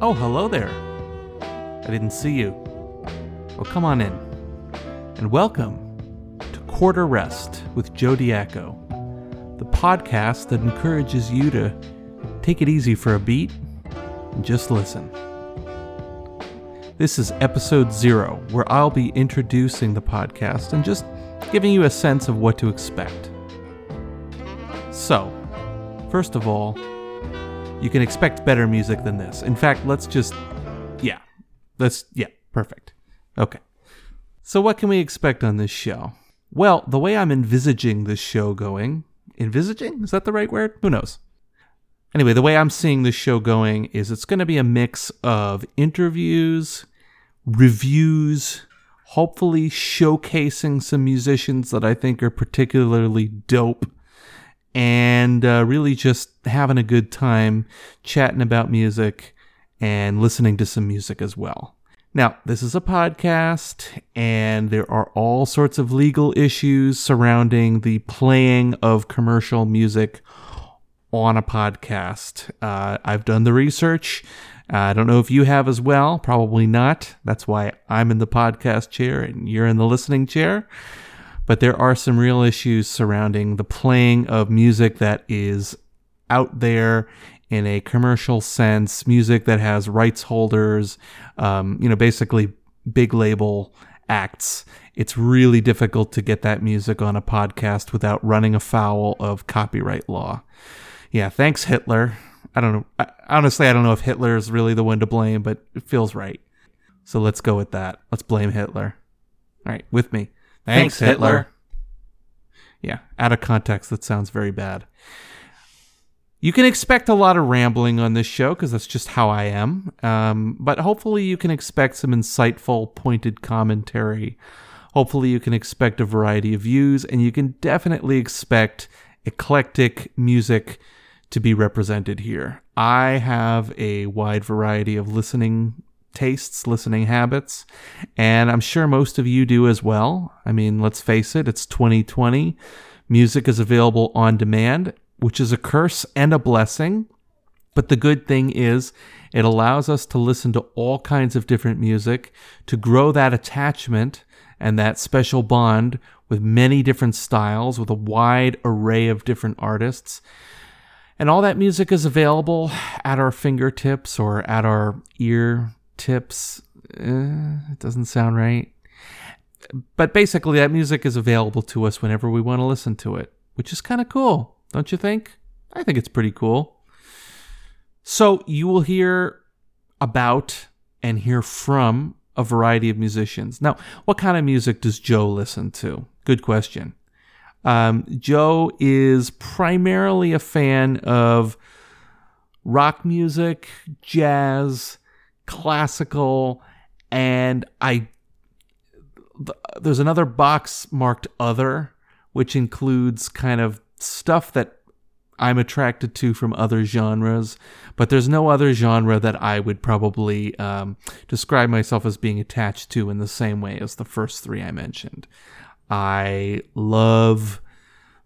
Oh, hello there. I didn't see you. Well, come on in. And welcome to Quarter Rest with Joe Diaco, the podcast that encourages you to take it easy for a beat and just listen. This is episode zero, where I'll be introducing the podcast and just giving you a sense of what to expect. So, first of all, you can expect better music than this. In fact, let's just, yeah, let's, yeah, perfect. Okay. So, what can we expect on this show? Well, the way I'm envisaging this show going, envisaging? Is that the right word? Who knows? Anyway, the way I'm seeing this show going is it's going to be a mix of interviews, reviews, hopefully showcasing some musicians that I think are particularly dope and uh, really just having a good time chatting about music and listening to some music as well. Now, this is a podcast, and there are all sorts of legal issues surrounding the playing of commercial music on a podcast. Uh, I've done the research. Uh, I don't know if you have as well. Probably not. That's why I'm in the podcast chair and you're in the listening chair but there are some real issues surrounding the playing of music that is out there in a commercial sense, music that has rights holders, um, you know, basically big label acts. It's really difficult to get that music on a podcast without running afoul of copyright law. Yeah, thanks, Hitler. I don't know. I, honestly, I don't know if Hitler is really the one to blame, but it feels right. So let's go with that. Let's blame Hitler. All right, with me. Thanks, Hitler. Yeah, out of context, that sounds very bad. You can expect a lot of rambling on this show because that's just how I am. Um, but hopefully, you can expect some insightful, pointed commentary. Hopefully, you can expect a variety of views, and you can definitely expect eclectic music to be represented here. I have a wide variety of listening tastes, listening habits, and I'm sure most of you do as well. I mean, let's face it, it's 2020. Music is available on demand, which is a curse and a blessing. But the good thing is, it allows us to listen to all kinds of different music, to grow that attachment and that special bond with many different styles, with a wide array of different artists. And all that music is available at our fingertips or at our ear tips. Uh, it doesn't sound right. But basically, that music is available to us whenever we want to listen to it, which is kind of cool, don't you think? I think it's pretty cool. So, you will hear about and hear from a variety of musicians. Now, what kind of music does Joe listen to? Good question. Um, Joe is primarily a fan of rock music, jazz, classical, and I there's another box marked other, which includes kind of stuff that I'm attracted to from other genres, but there's no other genre that I would probably um, describe myself as being attached to in the same way as the first three I mentioned. I love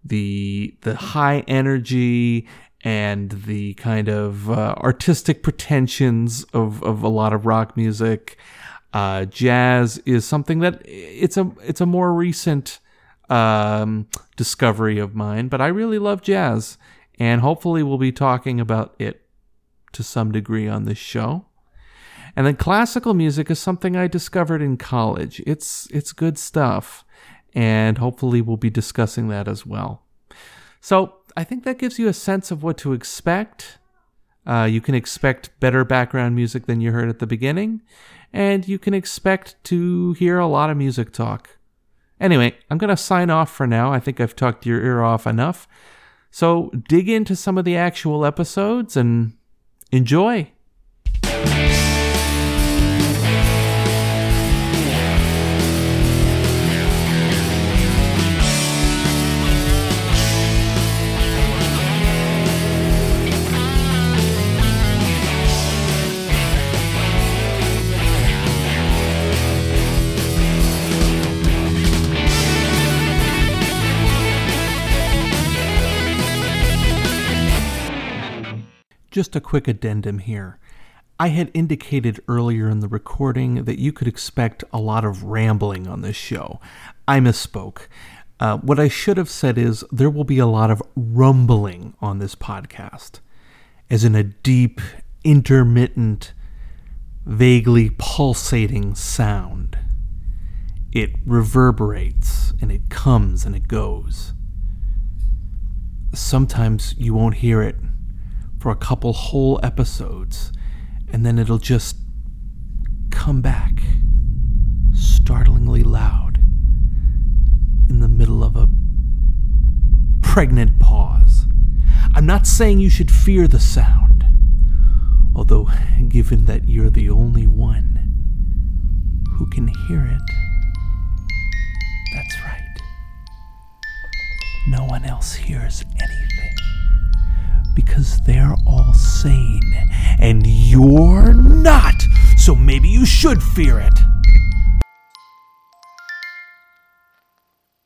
the the high energy and the kind of uh, artistic pretensions of, of a lot of rock music. Uh, jazz is something that it's a it's a more recent um, discovery of mine, but I really love jazz, and hopefully we'll be talking about it to some degree on this show. And then classical music is something I discovered in college. It's it's good stuff, and hopefully we'll be discussing that as well. So I think that gives you a sense of what to expect. Uh, you can expect better background music than you heard at the beginning, and you can expect to hear a lot of music talk. Anyway, I'm going to sign off for now. I think I've talked your ear off enough. So dig into some of the actual episodes and enjoy. Just a quick addendum here. I had indicated earlier in the recording that you could expect a lot of rambling on this show. I misspoke. Uh, what I should have said is there will be a lot of rumbling on this podcast, as in a deep, intermittent, vaguely pulsating sound. It reverberates and it comes and it goes. Sometimes you won't hear it for a couple whole episodes, and then it'll just come back startlingly loud in the middle of a pregnant pause. I'm not saying you should fear the sound, although, given that you're the only one who can hear it, that's right. No one else hears anything they're all sane and you're not, so maybe you should fear it.